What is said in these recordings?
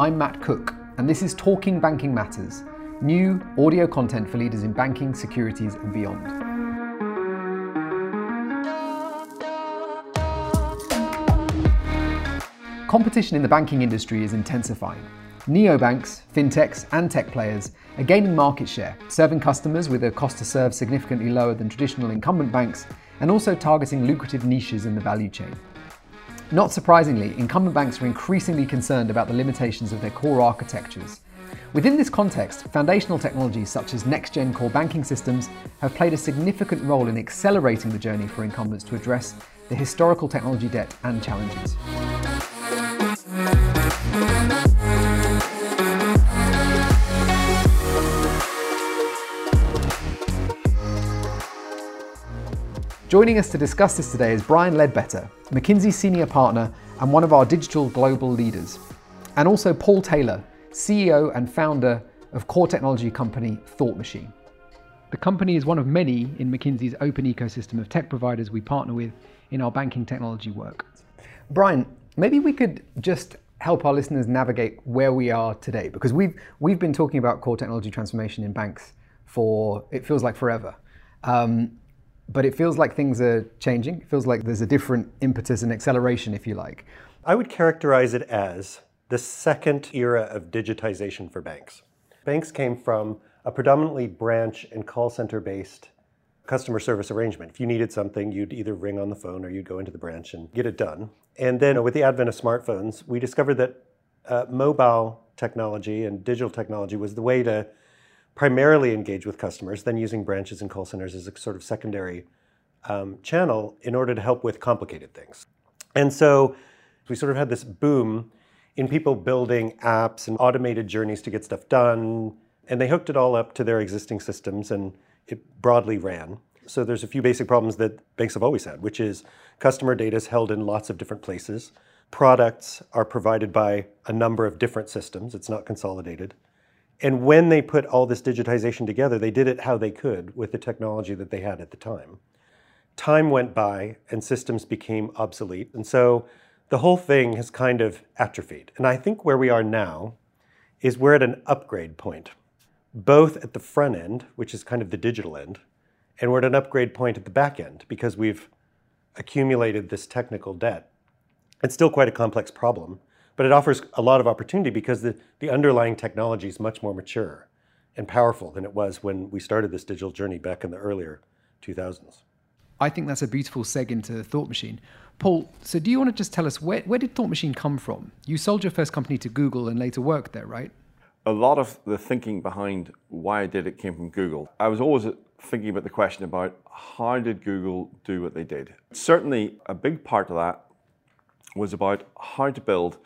I'm Matt Cook, and this is Talking Banking Matters new audio content for leaders in banking, securities, and beyond. Competition in the banking industry is intensifying. Neobanks, fintechs, and tech players are gaining market share, serving customers with a cost to serve significantly lower than traditional incumbent banks, and also targeting lucrative niches in the value chain. Not surprisingly, incumbent banks are increasingly concerned about the limitations of their core architectures. Within this context, foundational technologies such as next gen core banking systems have played a significant role in accelerating the journey for incumbents to address the historical technology debt and challenges. Joining us to discuss this today is Brian Ledbetter, McKinsey Senior Partner and one of our digital global leaders, and also Paul Taylor, CEO and founder of core technology company Thought Machine. The company is one of many in McKinsey's open ecosystem of tech providers we partner with in our banking technology work. Brian, maybe we could just help our listeners navigate where we are today because we've we've been talking about core technology transformation in banks for it feels like forever. Um, but it feels like things are changing. It feels like there's a different impetus and acceleration, if you like. I would characterize it as the second era of digitization for banks. Banks came from a predominantly branch and call center based customer service arrangement. If you needed something, you'd either ring on the phone or you'd go into the branch and get it done. And then with the advent of smartphones, we discovered that uh, mobile technology and digital technology was the way to primarily engage with customers, then using branches and call centers as a sort of secondary um, channel in order to help with complicated things. And so we sort of had this boom in people building apps and automated journeys to get stuff done. And they hooked it all up to their existing systems and it broadly ran. So there's a few basic problems that banks have always had, which is customer data is held in lots of different places. Products are provided by a number of different systems. It's not consolidated. And when they put all this digitization together, they did it how they could with the technology that they had at the time. Time went by and systems became obsolete. And so the whole thing has kind of atrophied. And I think where we are now is we're at an upgrade point, both at the front end, which is kind of the digital end, and we're at an upgrade point at the back end because we've accumulated this technical debt. It's still quite a complex problem. But it offers a lot of opportunity because the, the underlying technology is much more mature and powerful than it was when we started this digital journey back in the earlier 2000s. I think that's a beautiful seg into Thought Machine. Paul, so do you want to just tell us where, where did Thought Machine come from? You sold your first company to Google and later worked there, right? A lot of the thinking behind why I did it came from Google. I was always thinking about the question about how did Google do what they did? Certainly, a big part of that was about how to build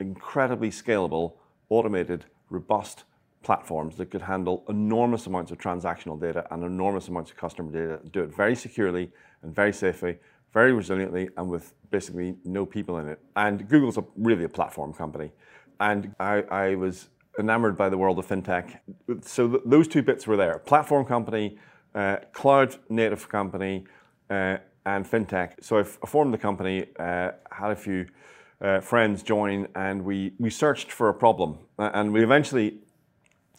incredibly scalable, automated, robust platforms that could handle enormous amounts of transactional data and enormous amounts of customer data, do it very securely and very safely, very resiliently, and with basically no people in it. And Google's really a platform company. And I, was enamored by the world of fintech. So th- those two bits were there platform company, uh, cloud native company, uh, and fintech. So I formed the company, uh, had a few uh, friends join and we, we searched for a problem. And we eventually,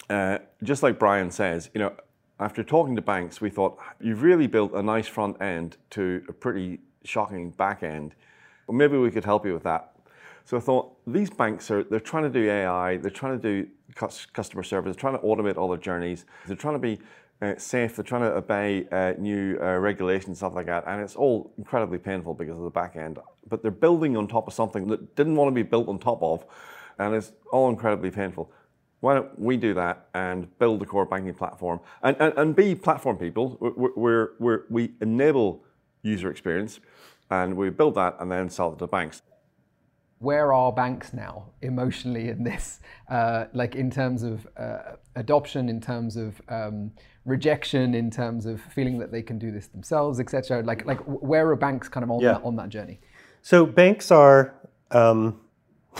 uh, just like Brian says, you know, after talking to banks, we thought, you've really built a nice front end to a pretty shocking back end. Well, maybe we could help you with that. So I thought, these banks are, they're trying to do AI, they're trying to do customer service, they're trying to automate all their journeys, they're trying to be uh, safe, they're trying to obey uh, new uh, regulations, stuff like that, and it's all incredibly painful because of the back end. But they're building on top of something that didn't want to be built on top of, and it's all incredibly painful. Why don't we do that and build the core banking platform and, and, and be platform people? We're, we're, we enable user experience and we build that and then sell it to banks where are banks now emotionally in this? Uh, like in terms of uh, adoption, in terms of um, rejection, in terms of feeling that they can do this themselves, etc. Like, like where are banks kind of on, yeah. that, on that journey? So banks are um,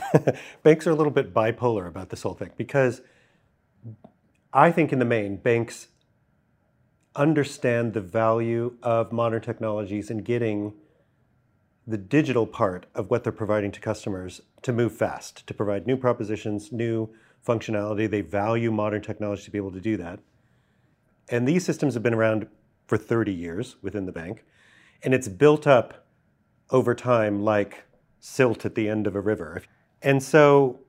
banks are a little bit bipolar about this whole thing because I think in the main banks understand the value of modern technologies and getting the digital part of what they're providing to customers to move fast, to provide new propositions, new functionality. They value modern technology to be able to do that. And these systems have been around for 30 years within the bank. And it's built up over time like silt at the end of a river. And so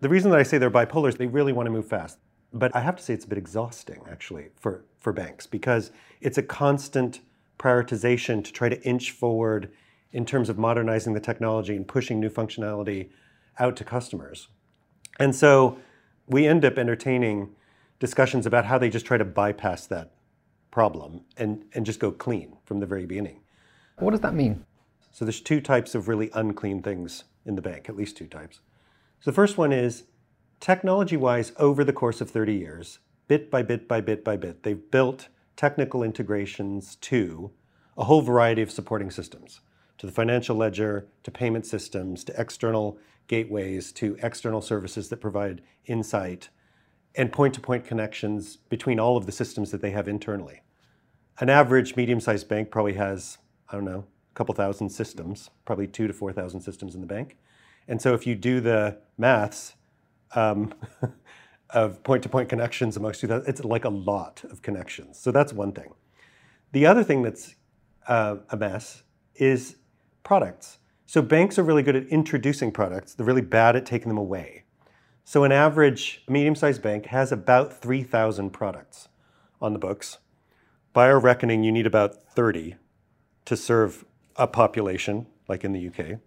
the reason that I say they're bipolar is they really want to move fast. But I have to say it's a bit exhausting actually for, for banks because it's a constant prioritization to try to inch forward in terms of modernizing the technology and pushing new functionality out to customers. And so we end up entertaining discussions about how they just try to bypass that problem and, and just go clean from the very beginning. What does that mean? So there's two types of really unclean things in the bank, at least two types. So the first one is technology-wise, over the course of 30 years, bit by bit by bit by bit, they've built technical integrations to a whole variety of supporting systems, to the financial ledger, to payment systems, to external gateways, to external services that provide insight, and point-to-point connections between all of the systems that they have internally. An average medium-sized bank probably has, I don't know, a couple thousand systems, probably two to 4,000 systems in the bank. And so if you do the maths um, of point-to-point connections amongst you, it's like a lot of connections. So that's one thing. The other thing that's uh, a mess is products. So banks are really good at introducing products. They're really bad at taking them away. So an average medium-sized bank has about 3,000 products on the books. By our reckoning, you need about 30 to serve a population, like in the UK.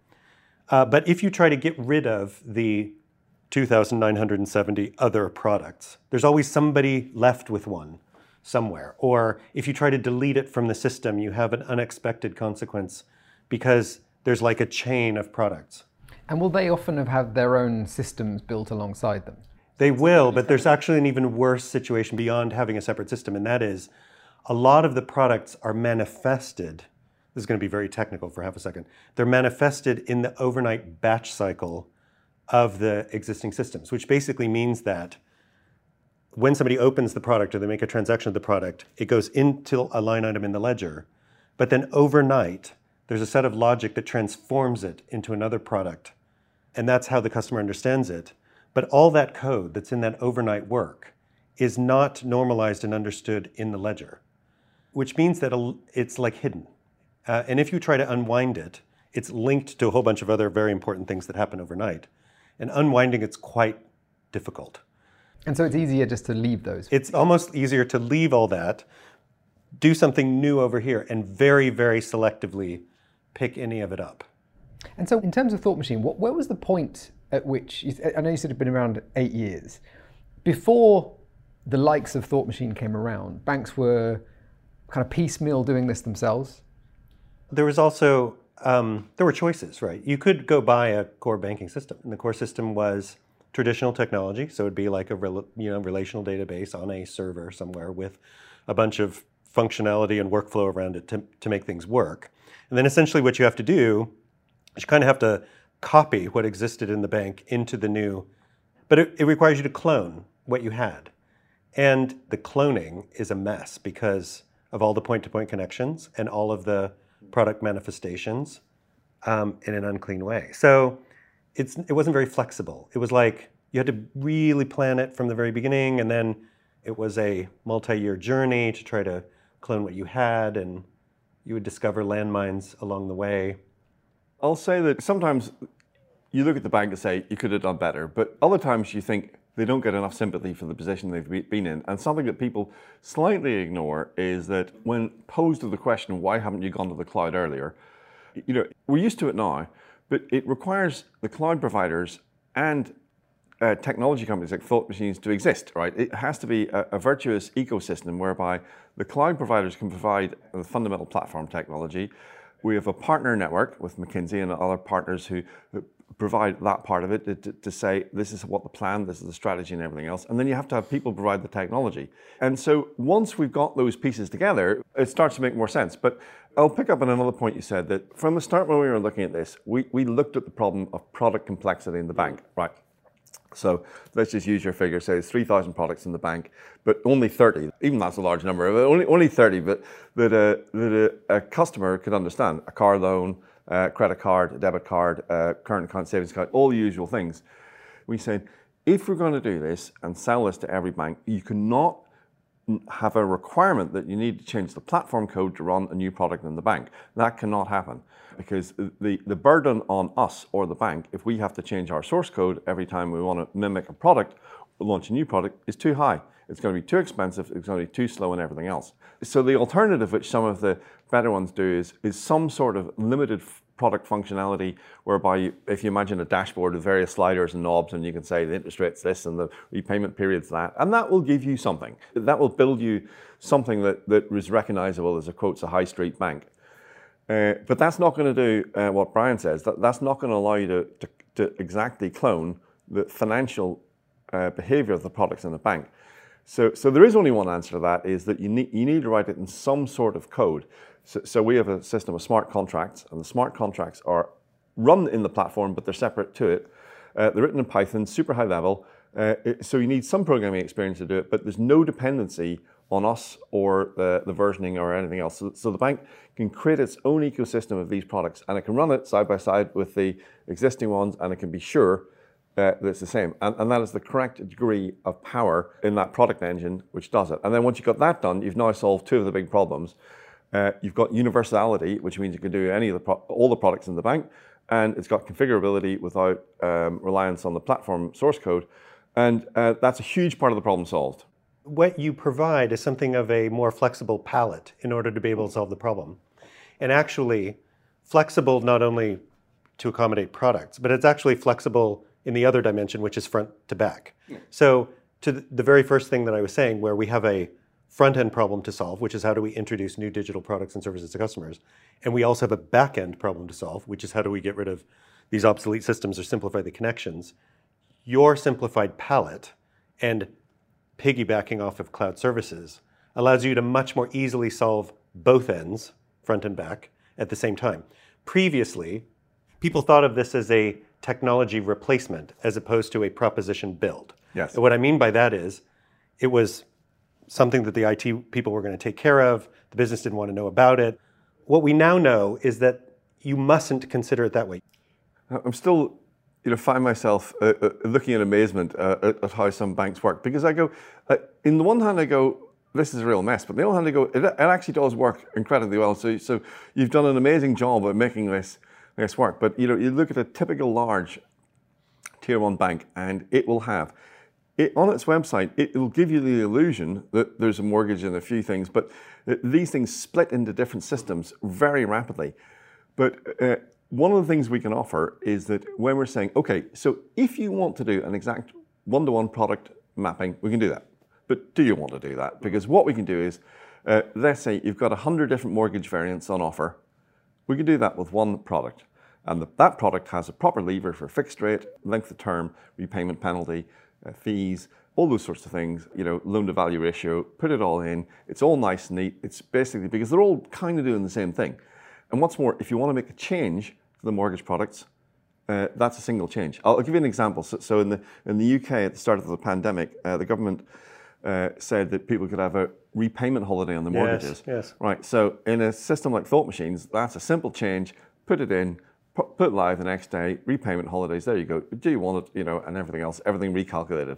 Uh, but if you try to get rid of the 2,970 other products, there's always somebody left with one somewhere. Or if you try to delete it from the system, you have an unexpected consequence because there's like a chain of products. And will they often have had their own systems built alongside them? They will, but there's actually an even worse situation beyond having a separate system, and that is a lot of the products are manifested this is going to be very technical for half a second. They're manifested in the overnight batch cycle of the existing systems, which basically means that when somebody opens the product or they make a transaction of the product, it goes into a line item in the ledger. But then overnight, there's a set of logic that transforms it into another product. And that's how the customer understands it. But all that code that's in that overnight work is not normalized and understood in the ledger, which means that it's like hidden. Uh, and if you try to unwind it, it's linked to a whole bunch of other very important things that happen overnight. And unwinding it's quite difficult. And so it's easier just to leave those. It's almost easier to leave all that, do something new over here, and very, very selectively pick any of it up. And so, in terms of Thought Machine, what, where was the point at which you, I know you said it'd been around eight years before the likes of Thought Machine came around? Banks were kind of piecemeal doing this themselves. There was also um, there were choices, right? You could go buy a core banking system, and the core system was traditional technology, so it'd be like a you know relational database on a server somewhere with a bunch of functionality and workflow around it to, to make things work. And then essentially what you have to do is you kind of have to copy what existed in the bank into the new, but it, it requires you to clone what you had. And the cloning is a mess because of all the point-to-point connections and all of the product manifestations um, in an unclean way. So it's, it wasn't very flexible. It was like you had to really plan it from the very beginning, and then it was a multi-year journey to try to clone what you had, and you would discover landmines along the way. I'll say that sometimes you look at the bank and say you could have done better, but other times you think they don't get enough sympathy for the position they've been in. And something that people slightly ignore is that when posed to the question, why haven't you gone to the cloud earlier? You know, we're used to it now, but it requires the cloud providers and uh, technology companies like Thought Machines to exist, right? It has to be a, a, virtuous ecosystem whereby the cloud providers can provide the fundamental platform technology. We have a partner network with McKinsey and other partners who, provide that part of it to, to, say this is what the plan, this is the strategy, and everything else. And then you have to have people provide the technology. And so once we've got those pieces together, it starts to make more sense. But I'll pick up on another point you said that from the start when we were looking at this, we, we looked at the problem of product complexity in the bank, right? So let's just use your figure. Say it's 3,000 products in the bank, but only 30, even that's a large number, only, only 30, but that, a, that a, a customer could understand. A car loan, uh, credit card, debit card, current account, savings account, all the usual things. We said, if we're going to do this and sell this to every bank, you cannot have a requirement that you need to change the platform code to run a new product in the bank. That cannot happen because the, the burden on us or the bank, if we have to change our source code every time we want to mimic a product launch a new product, is too high. It's going to be too expensive, it's going to be too slow and everything else. So the alternative, which some of the better ones do, is, is some sort of limited product functionality whereby if you imagine a dashboard with various sliders and knobs and you can say the interest rate's this and the repayment period's that, and that will give you something. That will build you something that, that is recognizable as a quotes a high street bank. Uh, but that's not going to do uh, what Brian says. That, that's not going to allow you to, to, to exactly clone the financial uh, behavior of the products in the bank. So, so there is only one answer to that is that you need, you need to write it in some sort of code. So, so we have a system of smart contracts, and the smart contracts are run in the platform, but they're separate to it. Uh, they're written in Python, super high level. Uh, it, so you need some programming experience to do it, but there's no dependency on us or the, the versioning or anything else. So, so, the bank can create its own ecosystem of these products and it can run it side by side with the existing ones and it can be sure uh, that it's the same. And, and that is the correct degree of power in that product engine which does it. And then once you've got that done, you've now solved two of the big problems. Uh, you've got universality, which means you can do any of the pro- all the products in the bank, and it's got configurability without um, reliance on the platform source code. And uh, that's a huge part of the problem solved what you provide is something of a more flexible palette in order to be able to solve the problem. And actually, flexible not only to accommodate products, but it's actually flexible in the other dimension, which is front to back. Yeah. So, to the very first thing that I was saying, where we have a front end problem to solve, which is how do we introduce new digital products and services to customers, and we also have a back end problem to solve, which is how do we get rid of these obsolete systems or simplify the connections. Your simplified palette and piggybacking off of cloud services allows you to much more easily solve both ends, front and back, at the same time. Previously, people thought of this as a technology replacement as opposed to a proposition build. Yes. And what I mean by that is it was something that the IT people were going to take care of, the business didn't want to know about it. What we now know is that you mustn't consider it that way. I'm still you know, find myself uh, uh, looking in amazement uh, at, at, how some banks work because I go, uh, in the one hand, I go, this is a real mess, but on the other hand, I go, it, it, actually does work incredibly well. So, so you've done an amazing job at making this this work. But you know, you look at a typical large tier one bank, and it will have it, on its website, it will give you the illusion that there's a mortgage and a few things, but these things split into different systems very rapidly. But uh, one of the things we can offer is that when we're saying, okay, so if you want to do an exact one to one product mapping, we can do that. But do you want to do that? Because what we can do is, uh, let's say you've got 100 different mortgage variants on offer. We can do that with one product. And the, that product has a proper lever for fixed rate, length of term, repayment penalty, uh, fees, all those sorts of things, you know, loan to value ratio, put it all in. It's all nice and neat. It's basically because they're all kind of doing the same thing. And what's more, if you want to make a change to the mortgage products, uh, that's a single change. I'll, I'll, give you an example. So, so, in the in the UK at the start of the pandemic, uh, the government uh, said that people could have a repayment holiday on the mortgages. Yes, yes. Right. So in a system like Thought Machines, that's a simple change. Put it in, put, put live the next day. Repayment holidays. There you go. Do you want it? You know, and everything else, everything recalculated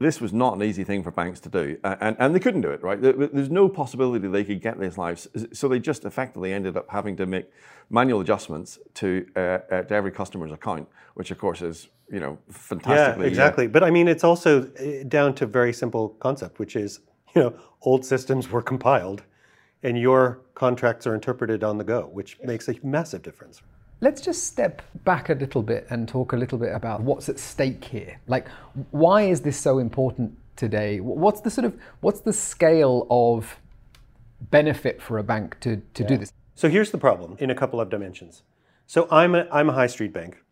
this was not an easy thing for banks to do, and, and they couldn't do it, right? There's no possibility they could get this live, so they just effectively ended up having to make manual adjustments to, uh, uh, to every customer's account, which of course is you know fantastically. Yeah, exactly. Uh, but I mean, it's also uh, down to very simple concept, which is you know old systems were compiled, and your contracts are interpreted on the go, which makes a massive difference. Let's just step back a little bit and talk a little bit about what's at stake here. Like, why is this so important today? What's the sort of what's the scale of benefit for a bank to, to yeah. do this? So here's the problem in a couple of dimensions. So I'm a, I'm a high street bank.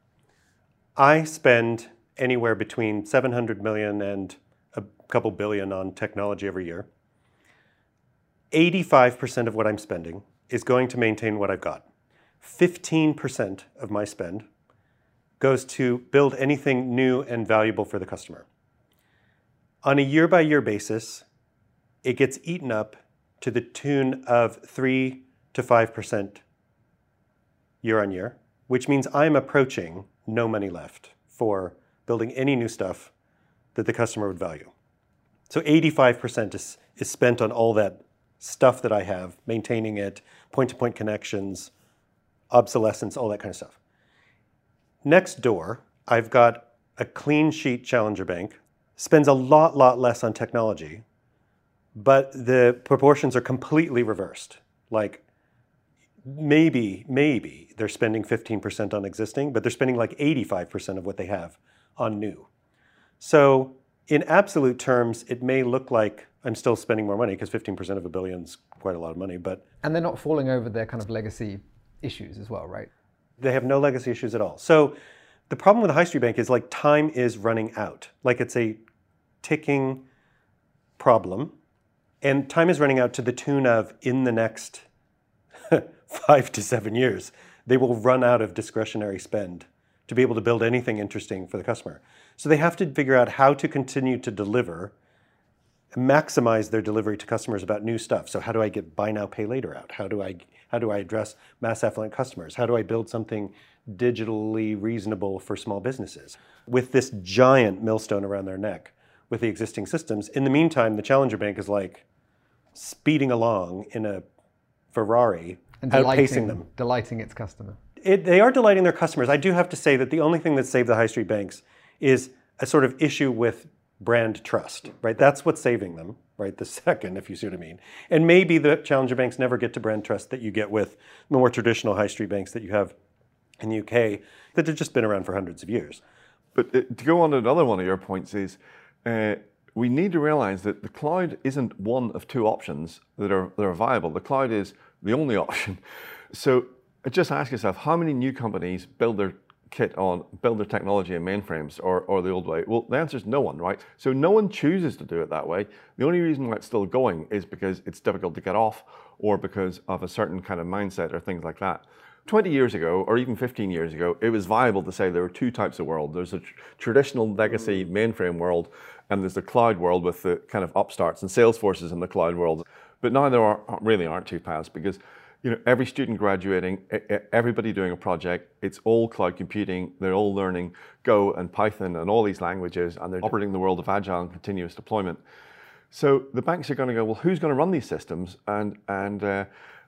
I spend anywhere between 700 million and a couple billion on technology every year. 85% of what I'm spending is going to maintain what I've got. 15% of my spend goes to build anything new and valuable for the customer. On a year by year basis, it gets eaten up to the tune of 3 to 5% year on year, which means I'm approaching no money left for building any new stuff that the customer would value. So 85% is, is spent on all that stuff that I have, maintaining it, point to point connections, obsolescence, all that kind of stuff. Next door, I've got a clean sheet challenger bank, spends a lot, lot less on technology, but the proportions are completely reversed. Like maybe, maybe they're spending 15% on existing, but they're spending like 85% of what they have on new. So in absolute terms, it may look like I'm still spending more money because 15% of a billion is quite a lot of money, but And they're not falling over their kind of legacy issues as well, right? they have no legacy issues at all. So the problem with the high street bank is like time is running out. Like it's a ticking problem. And time is running out to the tune of in the next five to seven years, they will run out of discretionary spend to be able to build anything interesting for the customer. So they have to figure out how to continue to deliver, maximize their delivery to customers about new stuff. So how do I get buy now, pay later out? How do I how do I address mass affluent customers? How do I build something digitally reasonable for small businesses with this giant millstone around their neck with the existing systems? In the meantime, the challenger bank is like speeding along in a Ferrari, And outpacing them. delighting its customer. It, they are delighting their customers. I do have to say that the only thing that saved the high street banks is a sort of issue with brand trust, right? That's what's saving them, right? The second, if you see what I mean. And maybe the challenger banks never get to brand trust that you get with the more traditional high street banks that you have in the UK that have just been around for hundreds of years. But uh, to go on to another one of your points is uh, we need to realize that the cloud isn't one of two options that are, that are viable. The cloud is the only option. So uh, just ask yourself how many new companies build their kit on, build their technology in mainframes or, or the old way? Well, the answer is no one, right? So no one chooses to do it that way. The only reason why it's still going is because it's difficult to get off or because of a certain kind of mindset or things like that. 20 years ago, or even 15 years ago, it was viable to say there were two types of world. There's a tr- traditional legacy mm. mainframe world, and there's the cloud world with the kind of upstarts and Salesforces in the cloud world. But now there are, really aren't two paths because you know every student graduating, everybody doing a project, it's all cloud computing. They're all learning Go and Python and all these languages, and they're operating in the world of agile and continuous deployment. So the banks are going to go, well, who's going to run these systems, and and uh,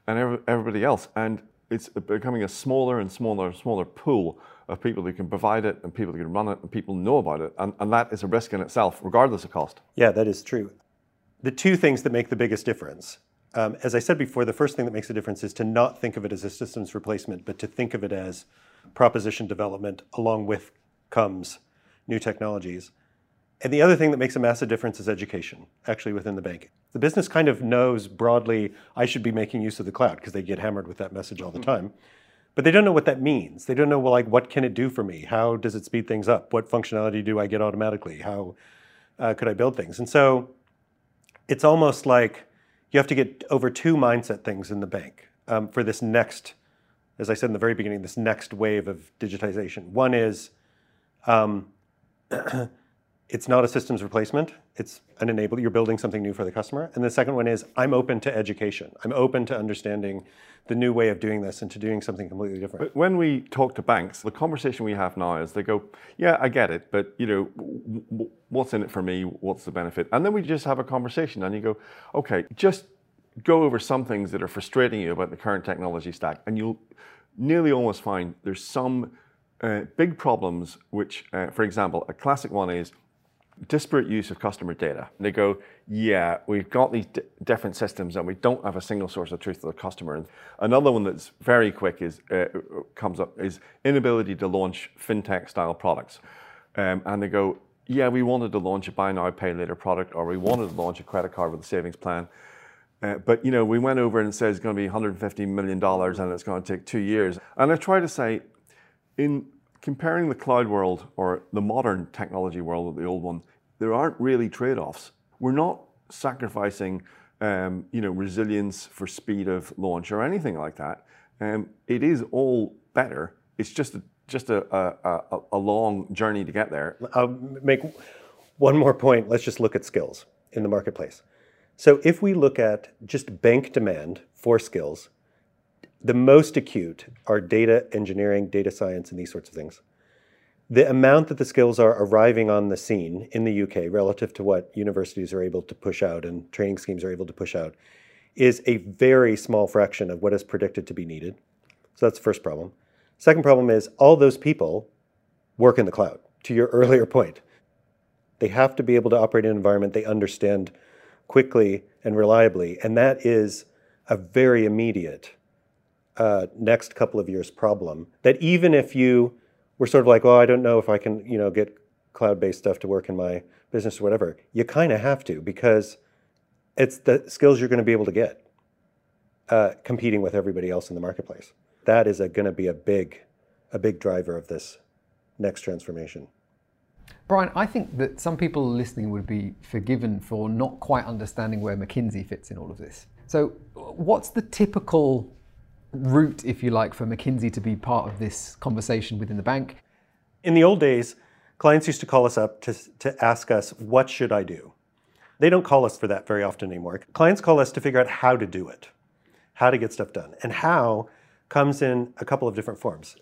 and everybody else, and it's becoming a smaller and smaller and smaller pool of people who can provide it and people who can run it and people know about it, and, and that is a risk in itself, regardless of cost. Yeah, that is true. The two things that make the biggest difference, um, as I said before, the first thing that makes a difference is to not think of it as a systems replacement, but to think of it as proposition development along with comes new technologies. And the other thing that makes a massive difference is education, actually within the bank. The business kind of knows broadly, I should be making use of the cloud because they get hammered with that message all the time. But they don't know what that means. They don't know, well, like, what can it do for me? How does it speed things up? What functionality do I get automatically? How uh, could I build things? And so it's almost like you have to get over two mindset things in the bank um, for this next, as I said in the very beginning, this next wave of digitization. One is um, it's not a systems replacement. It's an enable. You're building something new for the customer. And the second one is I'm open to education. I'm open to understanding the new way of doing this and to doing something completely different. But when we talk to banks, the conversation we have now is they go, "Yeah, I get it, but you know, what's in it for me? What's the benefit?" And then we just have a conversation, and you go, "Okay, just go over some things that are frustrating you about the current technology stack, and you'll nearly almost find there's some uh, big problems. Which, uh, for example, a classic one is disparate use of customer data. They go, yeah, we've got these different systems and we don't have a single source of truth for the customer. And another one that's very quick is uh, comes up is inability to launch fintech style products. Um, and they go, yeah, we wanted to launch a buy now, pay later product, or we wanted to launch a credit card with a savings plan. Uh, but you know, we went over and says it's going to be 150 million dollars and it's going to take two years. And I try to say, in comparing the cloud world or the modern technology world with the old one, there aren't really trade-offs. We're not sacrificing, um, you know, resilience for speed of launch or anything like that. Um, it is all better. It's just a, just a, a, a, long journey to get there. I'll make one more point. Let's just look at skills in the marketplace. So if we look at just bank demand for skills, The most acute are data engineering, data science, and these sorts of things. The amount that the skills are arriving on the scene in the UK relative to what universities are able to push out and training schemes are able to push out is a very small fraction of what is predicted to be needed. So that's the first problem. Second problem is all those people work in the cloud, to your earlier point. They have to be able to operate in an environment they understand quickly and reliably. And that is a very immediate uh, next couple of years problem that even if you were sort of like, well, I don't know if I can, you know, get cloud-based stuff to work in my business or whatever, you kind of have to because it's the skills you're going to be able to get uh, competing with everybody else in the marketplace. That is going to be a big, a big driver of this next transformation. Brian, I think that some people listening would be forgiven for not quite understanding where McKinsey fits in all of this. So, what's the typical route, if you like, for McKinsey to be part of this conversation within the bank? In the old days, clients used to call us up to, to ask us, What should I do? They don't call us for that very often anymore. Clients call us to figure out how to do it, how to get stuff done. And how comes in a couple of different forms.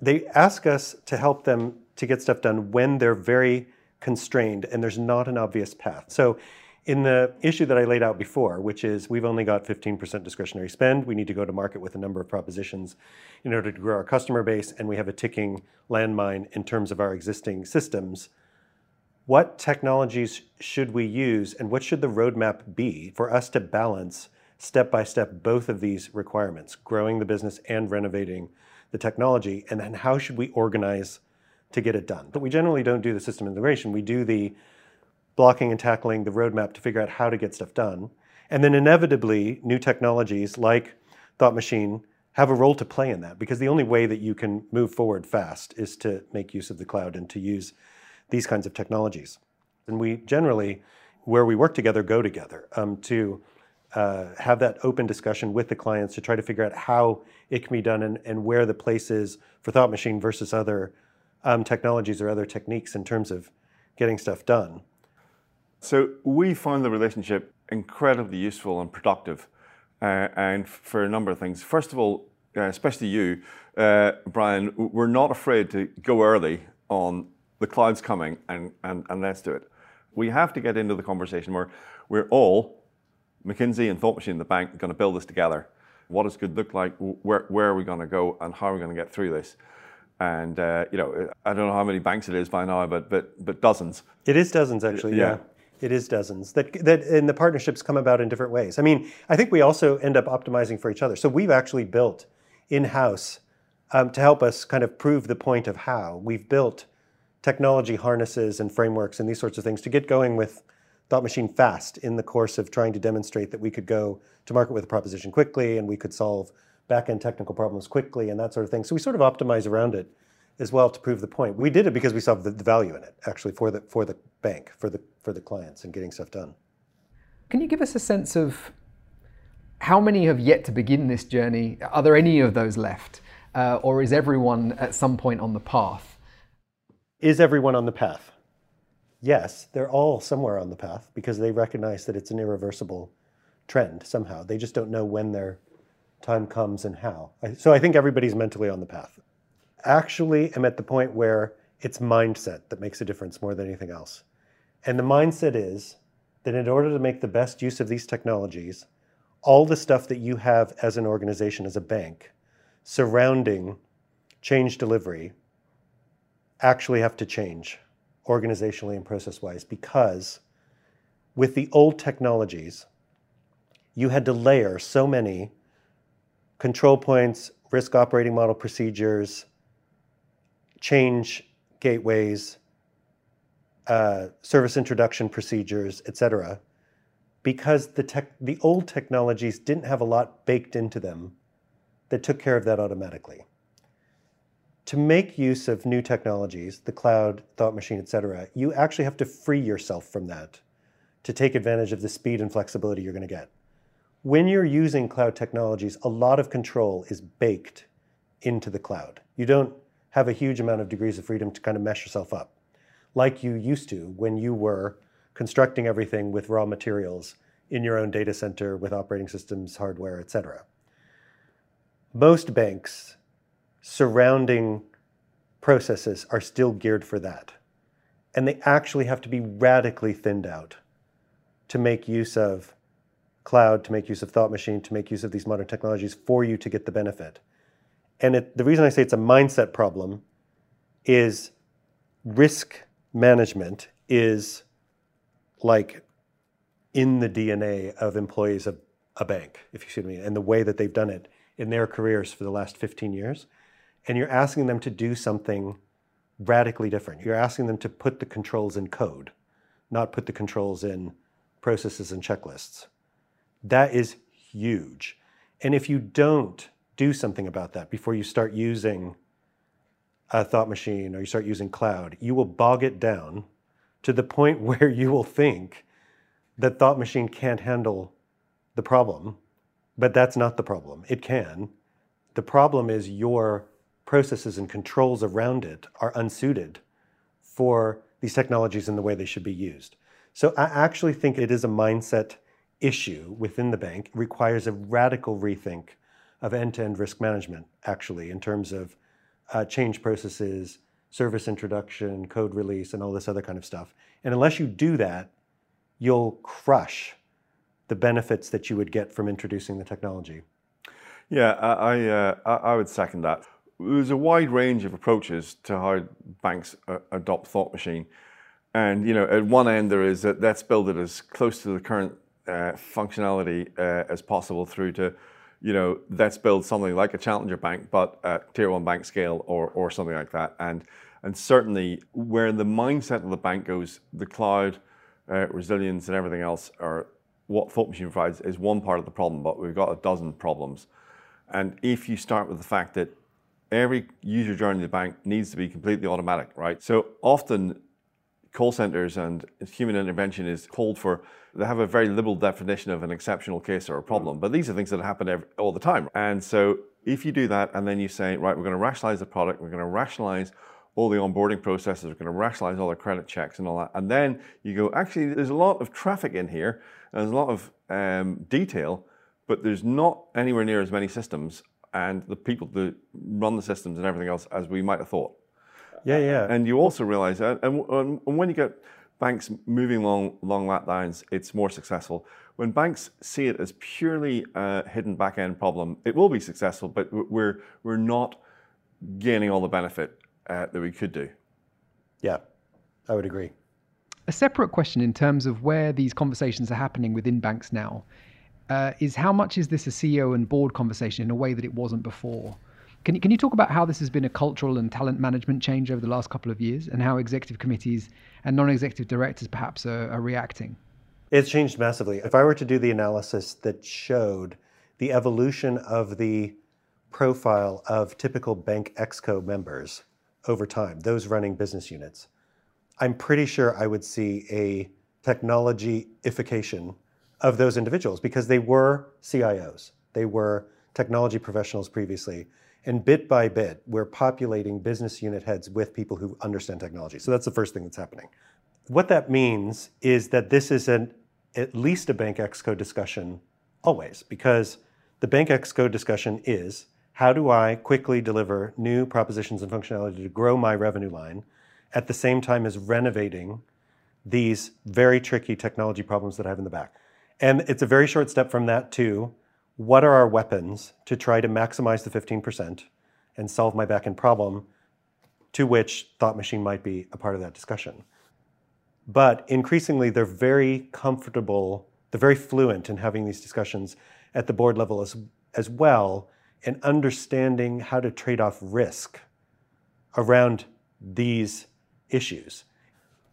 They ask us to help them to get stuff done when they're very constrained and there's not an obvious path. So in the issue that I laid out before, which is we've only got 15% discretionary spend, we need to go to market with a number of propositions in order to grow our customer base, and we have a ticking landmine in terms of our existing systems what technologies should we use and what should the roadmap be for us to balance step by step both of these requirements, growing the business and renovating the technology, and then how should we organize to get it done? But we generally don't do the system integration. We do the blocking and tackling, the roadmap to figure out how to get stuff done. And then inevitably, new technologies like Thought Machine have a role to play in that because the only way that you can move forward fast is to make use of the cloud and to use these kinds of technologies. And we generally, where we work together, go together um, to uh, have that open discussion with the clients to try to figure out how it can be done and, and where the place is for Thought Machine versus other um, technologies or other techniques in terms of getting stuff done. So we found the relationship incredibly useful and productive, uh, and for a number of things. First of all, uh, especially you, uh, Brian, we're not afraid to go early on the cloud's coming and, and, and let's do it. We have to get into the conversation where we're all, McKinsey and Thought Machine, the bank, going to build this together. What does good look like? Where, where are we going to go? And how are we going to get through this? And uh, you know, I don't know how many banks it is by now, but but but dozens. It is dozens actually. yeah. yeah. It is dozens that that and the partnerships come about in different ways. I mean, I think we also end up optimizing for each other. So we've actually built in house um, to help us kind of prove the point of how we've built technology harnesses and frameworks and these sorts of things to get going with Thought Machine fast in the course of trying to demonstrate that we could go to market with a proposition quickly and we could solve back-end technical problems quickly and that sort of thing. So we sort of optimize around it as well to prove the point. We did it because we saw the, the value in it actually for the for the bank, for the for the clients and getting stuff done. Can you give us a sense of how many have yet to begin this journey? Are there any of those left? Uh, or is everyone at some point on the path? Is everyone on the path? Yes, they're all somewhere on the path because they recognize that it's an irreversible trend somehow. They just don't know when their time comes and how. So I think everybody's mentally on the path. Actually, I'm at the point where it's mindset that makes a difference more than anything else. And the mindset is that in order to make the best use of these technologies, all the stuff that you have as an organization, as a bank, surrounding change delivery actually have to change organizationally and process wise because with the old technologies, you had to layer so many control points, risk operating model procedures, change gateways, uh, service introduction procedures, et cetera, because the, tech, the old technologies didn't have a lot baked into them that took care of that automatically to make use of new technologies, the cloud, Thought Machine, et cetera, you actually have to free yourself from that to take advantage of the speed and flexibility you're going to get. When you're using cloud technologies, a lot of control is baked into the cloud. You don't have a huge amount of degrees of freedom to kind of mesh yourself up like you used to when you were constructing everything with raw materials in your own data center with operating systems, hardware, et cetera most banks surrounding processes are still geared for that. And they actually have to be radically thinned out to make use of cloud, to make use of Thought Machine, to make use of these modern technologies for you to get the benefit. And it, the reason I say it's a mindset problem is risk management is like in the DNA of employees of a bank, if you see what I mean, and the way that they've done it in their careers for the last 15 years. And you're asking them to do something radically different. You're asking them to put the controls in code, not put the controls in processes and checklists. That is huge. And if you don't do something about that before you start using a thought machine or you start using cloud, you will bog it down to the point where you will think that thought machine can't handle the problem, but that's not the problem. It can. The problem is your processes and controls around it are unsuited for these technologies in the way they should be used. So I actually think it is a mindset issue within the bank. It requires a radical rethink of end-to-end risk management, actually, in terms of uh, change processes, service introduction, code release, and all this other kind of stuff. And unless you do that, you'll crush the benefits that you would get from introducing the technology. Yeah, I, uh, I would second that. There's a wide range of approaches to how banks uh, adopt Thought Machine. And you know, at one end there is that let's build it as close to the current uh, functionality uh, as possible through to, you know, let's build something like a challenger bank, but at tier one bank scale or, or something like that. And, and certainly where the mindset of the bank goes, the cloud, uh, resilience and everything else are what Thought Machine provides is one part of the problem, but we've got a dozen problems. And if you start with the fact that every user journey in the bank needs to be completely automatic, right? So often call centers and human intervention is called for, they have a very liberal definition of an exceptional case or a problem, but these are things that happen every, all the time. And so if you do that and then you say, right, we're going to rationalize the product, we're going to rationalize all the onboarding processes, we're going to rationalize all the credit checks and all that. And then you go, actually, there's a lot of traffic in here, and there's a lot of um, detail, but there's not anywhere near as many systems and the people that run the systems and everything else as we might have thought. Yeah, yeah. And you also realize that, and, and when you get banks moving along, along that lines, it's more successful. When banks see it as purely a hidden back end problem, it will be successful, but we're, we're not gaining all the benefit uh, that we could do. Yeah, I would agree. A separate question in terms of where these conversations are happening within banks now uh, is how much is this a CEO and board conversation in a way that it wasn't before? Can you, can you talk about how this has been a cultural and talent management change over the last couple of years and how executive committees and non executive directors perhaps are, are reacting? It's changed massively. If I were to do the analysis that showed the evolution of the profile of typical bank exco members over time, those running business units, I'm pretty sure I would see a technologyification of those individuals because they were CIOs, they were technology professionals previously. And bit by bit, we're populating business unit heads with people who understand technology. So that's the first thing that's happening. What that means is that this is an, at least a Bank Exco discussion always, because the Bank Exco discussion is how do I quickly deliver new propositions and functionality to grow my revenue line at the same time as renovating these very tricky technology problems that I have in the back? And it's a very short step from that to what are our weapons to try to maximize the 15% and solve my backend problem, to which Thought Machine might be a part of that discussion. But increasingly, they're very comfortable, they're very fluent in having these discussions at the board level as, as well, and understanding how to trade off risk around these issues.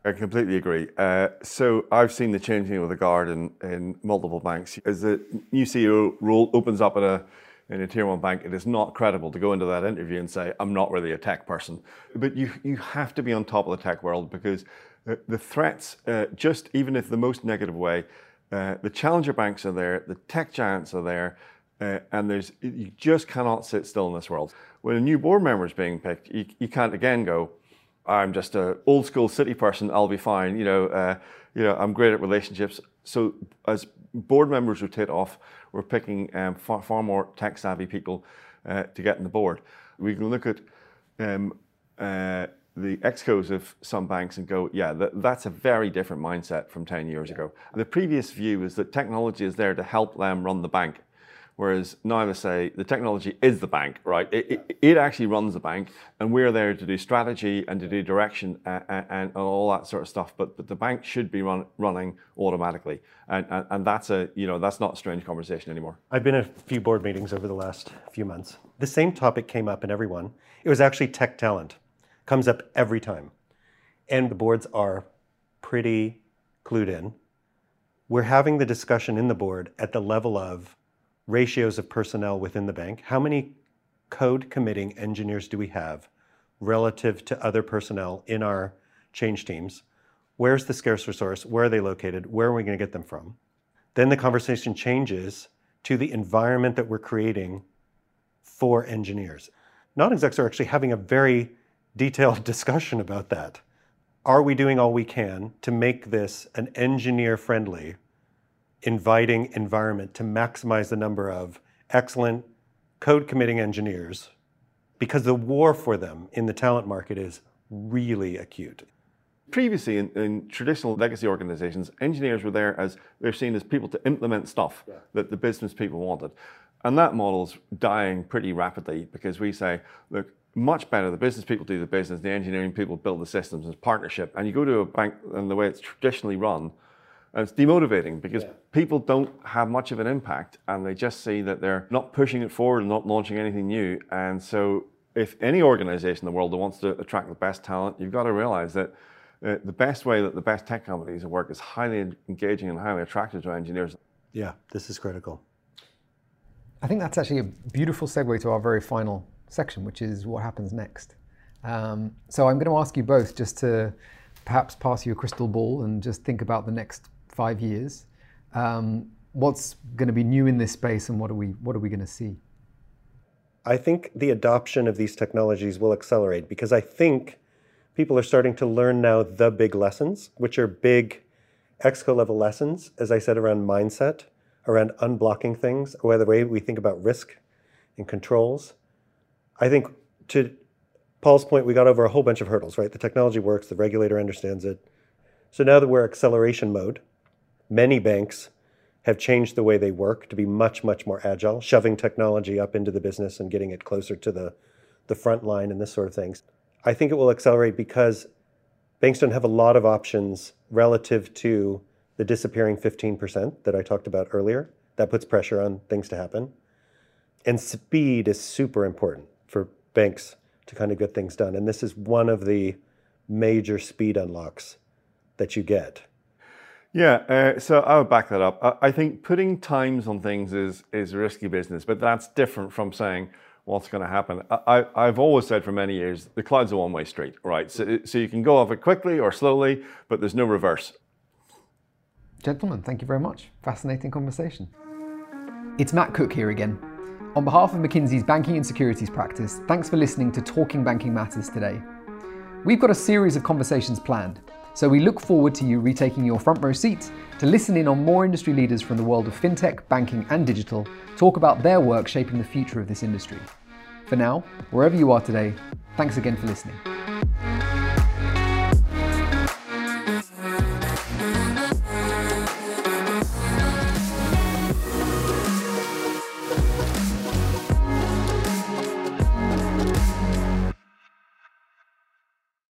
I completely agree. Uh, so I've seen the changing of the guard in, in multiple banks. As the new CEO role opens up at a in a tier one bank, it is not credible to go into that interview and say, I'm not really a tech person. But you, you have to be on top of the tech world because uh, the threats, uh, just even if the most negative way, uh, the challenger banks are there, the tech giants are there, uh, and there's you just cannot sit still in this world. When a new board member is being picked, you, you can't again go, I'm just a old school city person. I'll be fine. You know, uh, you know, I'm great at relationships. So as board members rotate off, we're picking um, far, far, more tech savvy people. uh, to get on the board. We can look at um, uh, the excos of some banks and go, yeah, that, that's a very different mindset from 10 years ago. The previous view is that technology is there to help them run the bank. Whereas now they say the technology is the bank, right? It, it, it, actually runs the bank, and we're there to do strategy and to do direction and, and, and all that sort of stuff. But, but the bank should be run, running automatically, and, and, and that's a you know that's not a strange conversation anymore. I've been at a few board meetings over the last few months. The same topic came up in everyone. It was actually tech talent, comes up every time, and the boards are pretty clued in. We're having the discussion in the board at the level of ratios of personnel within the bank. How many code committing engineers do we have relative to other personnel in our change teams? Where's the scarce resource? Where are they located? Where are we going to get them from? Then the conversation changes to the environment that we're creating for engineers. Non-execs are actually having a very detailed discussion about that. Are we doing all we can to make this an engineer-friendly inviting environment to maximize the number of excellent code committing engineers because the war for them in the talent market is really acute. Previously, in, in, traditional legacy organizations, engineers were there as they're seen as people to implement stuff yeah. that the business people wanted. And that model's dying pretty rapidly because we say, look, much better the business people do the business, the engineering people build the systems as partnership. And you go to a bank and the way it's traditionally run, and it's demotivating because yeah. people don't have much of an impact and they just see that they're not pushing it forward and not launching anything new. And so, if any organization in the world that wants to attract the best talent, you've got to realize that uh, the best way that the best tech companies work is highly engaging and highly attractive to engineers. Yeah, this is critical. I think that's actually a beautiful segue to our very final section, which is what happens next. Um, so I'm going to ask you both just to perhaps pass you a crystal ball and just think about the next five years. Um, what's going to be new in this space, and what are we what are we going to see? I think the adoption of these technologies will accelerate because I think people are starting to learn now the big lessons, which are big exco level lessons, as I said, around mindset, around unblocking things, or the way we think about risk and controls. I think to Paul's point, we got over a whole bunch of hurdles, right? The technology works, the regulator understands it. So now that we're acceleration mode, many banks have changed the way they work to be much, much more agile, shoving technology up into the business and getting it closer to the, the front line and this sort of things. I think it will accelerate because banks don't have a lot of options relative to the disappearing 15% that I talked about earlier. That puts pressure on things to happen. And speed is super important for banks to kind of get things done. And this is one of the major speed unlocks that you get. Yeah, uh, so I would back that up. I, I, think putting times on things is is risky business, but that's different from saying what's going to happen. I, have always said for many years the cloud's a one-way street, right? So, so you can go off it quickly or slowly, but there's no reverse. Gentlemen, thank you very much. Fascinating conversation. It's Matt Cook here again. On behalf of McKinsey's Banking and Securities practice, thanks for listening to Talking Banking Matters today. We've got a series of conversations planned so we look forward to you retaking your front row seat to listen in on more industry leaders from the world of fintech, banking, and digital talk about their work shaping the future of this industry. For now, wherever you are today, thanks again for listening.